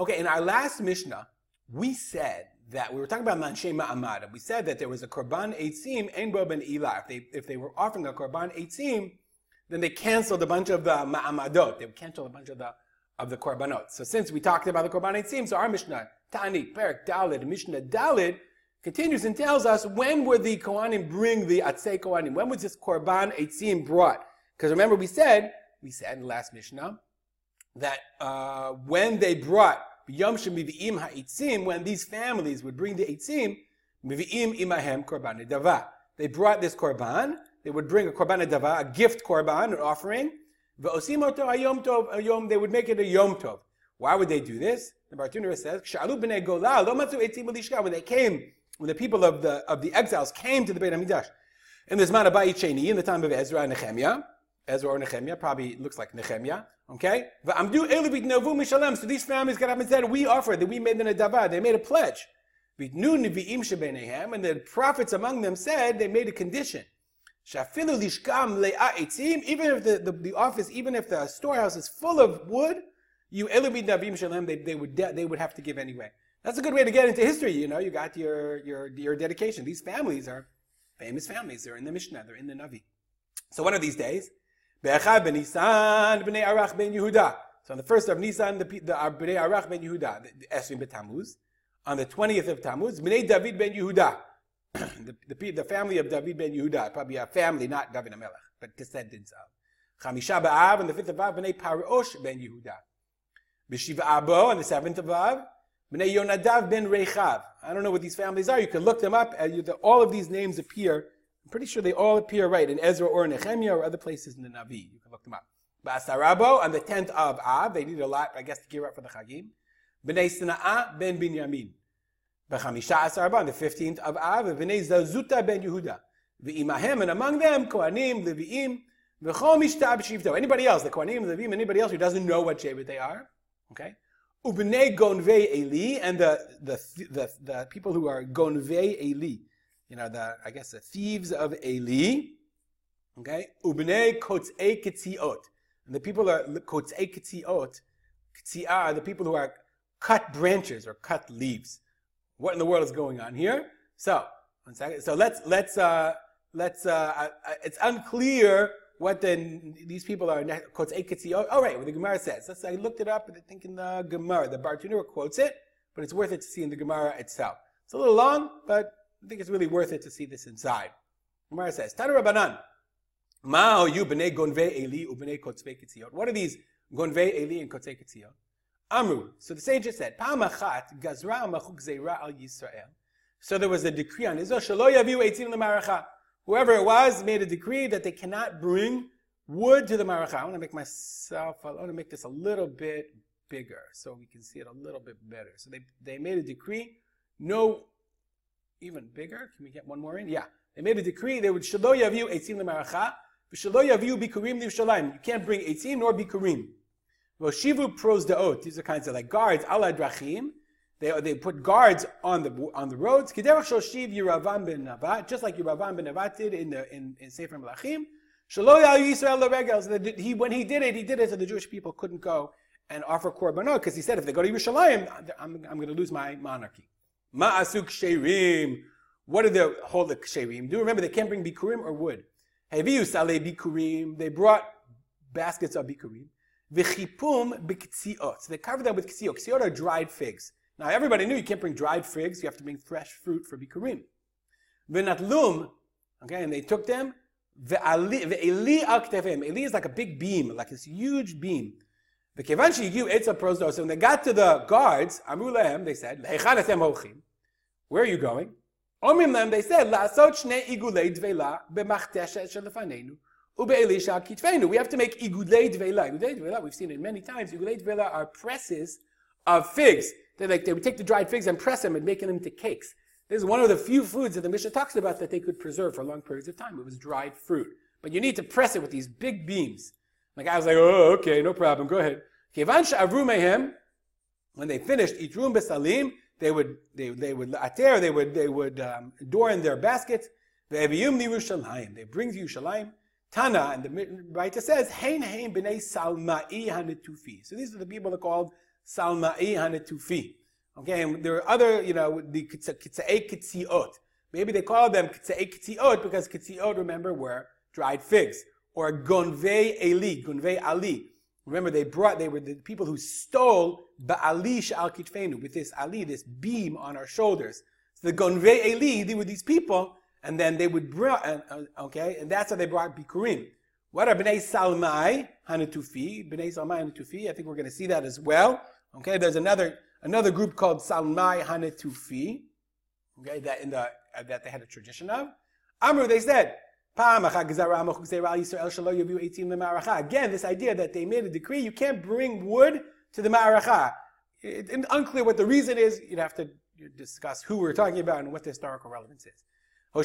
Okay, in our last Mishnah, we said that we were talking about Manshe Ma'amad. We said that there was a Korban Eitzim, Ein Ben Ilah. If they, if they were offering a Korban Eitzim, then they canceled a bunch of the Ma'amadot. They canceled a bunch of the of the Korbanot. So since we talked about the Korban Eitzim, so our Mishnah, Tani, Perak, Dalid, Mishnah Dalid, continues and tells us when would the Kohanim bring the Atzei Kohanim? When was this Korban Eitzim brought? Because remember we said, we said in the last Mishnah, that uh, when they brought When these families would bring the Mivi'im Imahem Korban Dava. They brought this Korban, they would bring a Korban Dava, a gift Korban, an offering, they would make it a Yom Tov. Why would they do this? The Bartenura says, etzim when they came, when the people of the, of the exiles came to the Beit HaMikdash, in this Manabai Sheni, in the time of Ezra and Nehemiah, Ezra or Nehemiah, probably looks like Nehemiah, okay? So these families got up and said, we offered, that we made an adava, they made a pledge. And the prophets among them said, they made a condition. Shafilu lishkam le'aetim. Even if the, the, the, office, even if the storehouse is full of wood, you they, they would they would have to give anyway. That's a good way to get into history. You know, you got your your your dedication. These families are famous families. They're in the Mishnah. They're in the Navi. So one of these days, Be'echad ben Nisan b'nei Arach ben Yehuda. So on the first of Nisan, the, the b'nei Arach ben Yehuda, the Esrim betamuz. On the twentieth of Tammuz, b'nei David ben Yehuda. the, the, the, family of David ben Yehuda, probably a family, not David Amelech, but descendants of. Chamisha ba'av, and the fifth of Av, b'nei Parosh ben Yehuda. B'shiva abo, and the seventh of Av, b'nei Yonadav ben Rechav. I don't know what these families are. You can look them up. all of these names appear. I'm pretty sure they all appear right in Ezra or Nehemiah or other places in the Navi. You can look them up. Ba'asarabo, on the tenth of Av, they need a lot, I guess, to gear up for the Chagim. B'nei Sina'ah ben Binyamin. B'chamisha asar on the 15th of Av, v'nei Zazuta ben Yehuda. V'imahem, and among them, Kohanim, Levi'im, v'chol mishtab shivto. Anybody else, the Kohanim, Levi'im, anybody else who doesn't know what Shevet they are, okay? Ubnei gonvei Eli, and the, the, the, the people who are gonvei Eli, you know, the, I guess the thieves of Eli, okay? Ubnei kotzei ketziot. And the people are kotzei ketziot, ketziah, the people who are cut branches or cut leaves what in the world is going on here? So, one second. So let's let's uh, let's. Uh, it's unclear what then these people are. Quotes oh, oh, right, what the Gemara says. Let's, I looked it up. I think in the Gemara, the Bartenura quotes it, but it's worth it to see in the Gemara itself. It's a little long, but I think it's really worth it to see this inside. Gemara says, Tana Rabbanan, Mao you b'nei gonvei eli u'b'nei kotzvei ketziot. What are these gonvei eli and kotzvei ketziot? Amru. So the sages said, Pa'amachat gazra machuk zeira al Yisrael. So there was a decree on Israel, shalo yaviu eitzim lemaracha. Whoever it was made a decree that they cannot bring wood to the maracha. I want to make myself, I want to make this a little bit bigger so we can see it a little bit better. So they, they made a decree, no, even bigger. Can we get one more in? Yeah. They made a decree, they would shalo yaviu eitzim lemaracha, v'shalo yaviu bikurim livshalayim. You can't bring eitzim nor bikurim. Voshivu pros deot. These are kinds of like guards, ala drachim. They, they put guards on the on the roads. Kiderach shoshiv Yeravam ben Navat, just like Yeravam ben Navat did in the in, in Sefer Melachim. Shalo Yisrael leregel. He when he did it, he did it so the Jewish people couldn't go and offer korbanot because he said if they go to Yerushalayim, I'm, I'm going to lose my monarchy. Ma'asuk sherim. What hold the sherim? Do you remember they can't bring bikurim or wood. Heviu sale bikurim. They brought baskets of bikurim. V'chipum b'ktziot. They covered them with ktziot. Ktziot are dried figs. Now everybody knew you can't bring dried figs. You have to bring fresh fruit for bikurim. V'natlum. Okay, and they took them. Ve'eli al ktefim. Eli is like a big beam, like this huge beam. She'yigiu etza prosdo. So when they got to the guards, amru lehem, they said, le'echan etem hochim. Where are you going? Omim them, they said, la'asot shnei igulei dveila b'machteshet shelefanenu. We have to make igudei dveila. Igudei dveila, we've seen it many times. Igudei dveila are presses of figs. They like they would take the dried figs and press them and make them into cakes. This is one of the few foods that the Mishnah talks about that they could preserve for long periods of time. It was dried fruit. But you need to press it with these big beams. The guy was like, oh, okay, no problem, go ahead. When they finished, itrum besalim, they would, they, they would, ater, they would, they would um, adorn their baskets. They bring Yerushalayim. Tana, and the writer says, Hein Hein b'nei Salma'i hanitufi. So these are the people that are called salma'i hanetufi. Okay, and there are other, you know, the kitza'ei kitziot. Maybe they call them kitza'ei kitziot because kitziot, remember, were dried figs. Or gonvei eli, gonvei ali. Remember, they brought, they were the people who stole ba'ali sha'al kitfenu, with this ali, this beam on our shoulders. So the gonvei eli, they were these people, and then they would bring, uh, okay, and that's how they brought bikurim. What are bnei salmai hanetufi? Bnei salmai hanetufi. I think we're going to see that as well. Okay, there's another another group called salmai hanetufi. Okay, that in the uh, that they had a tradition of. Amru, they said, Again, this idea that they made a decree, you can't bring wood to the ma'aracha. It's unclear what the reason is. You'd have to discuss who we're talking about and what the historical relevance is. So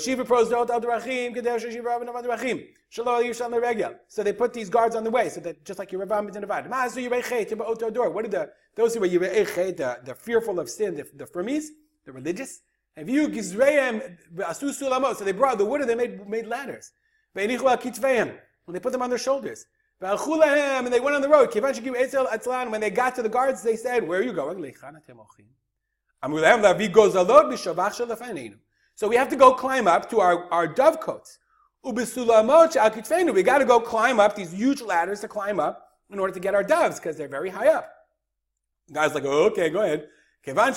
they put these guards on the way, so that just like your is in Avad. Ma'asu. What are the those who yirei the the fearful of sin, the, the firmis, the religious? And gizreim asu. So they brought the wood and they made made ladders. When they put them on their shoulders. And they went on the road. When they got to the guards, they said, Where are you going? So we have to go climb up to our, our dovecotes. We got to go climb up these huge ladders to climb up in order to get our doves because they're very high up. The guy's like, okay, go ahead. And when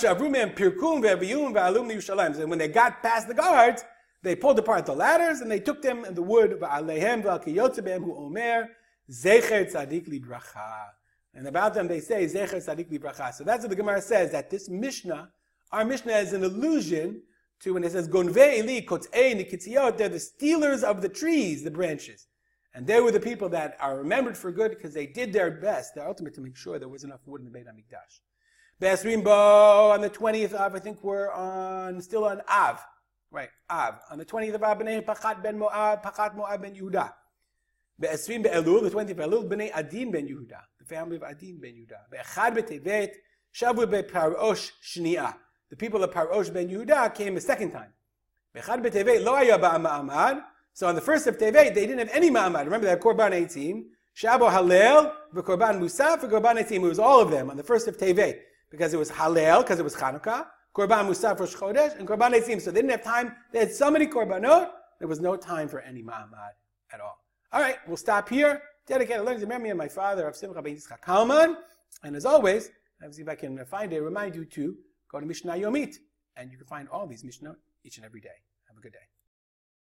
they got past the guards, they pulled apart the ladders and they took them and the wood. And about them they say Zecher Tzadik Libracha. So that's what the Gemara says that this Mishnah, our Mishnah is an allusion to when it says Gonvei Eli Kotzei Nikitziot, they're the stealers of the trees, the branches. And they were the people that are remembered for good because they did their best, their ultimate to make sure there was enough wood in the Beit HaMikdash. Be'esrim on the 20th of, I think we're on, still on Av. Right, Av. On the 20th of Av, B'nei Pachat ben Moab, Pachat Moab ben Yehuda. Be'esrim be'elul, the 20th of Elul, B'nei Adin ben Yehuda. The family of Adin ben Yehuda. Be'echad be'tevet, Shavu be'parosh shni'ah the people of Parosh ben Yehuda came a second time. So on the first of Tevet, they didn't have any ma'amad. Remember that Korban Eitzim, Shabo Halel, Korban Musaf, Korban Eitzim. It was all of them on the first of Tevet because it was Halel, because it was Chanukah, Korban Musaf for Chodesh, and Korban Eitzim. So they didn't have time. They had so many Korbanot, there was no time for any ma'amad at all. All right, we'll stop here. Dedicated learning to memory of my father, of Simcha ben Yitzchak Kalman. And as always, let's see if I can find it, remind you to Go to Mishnah Yomit, and you can find all these Mishnah each and every day. Have a good day.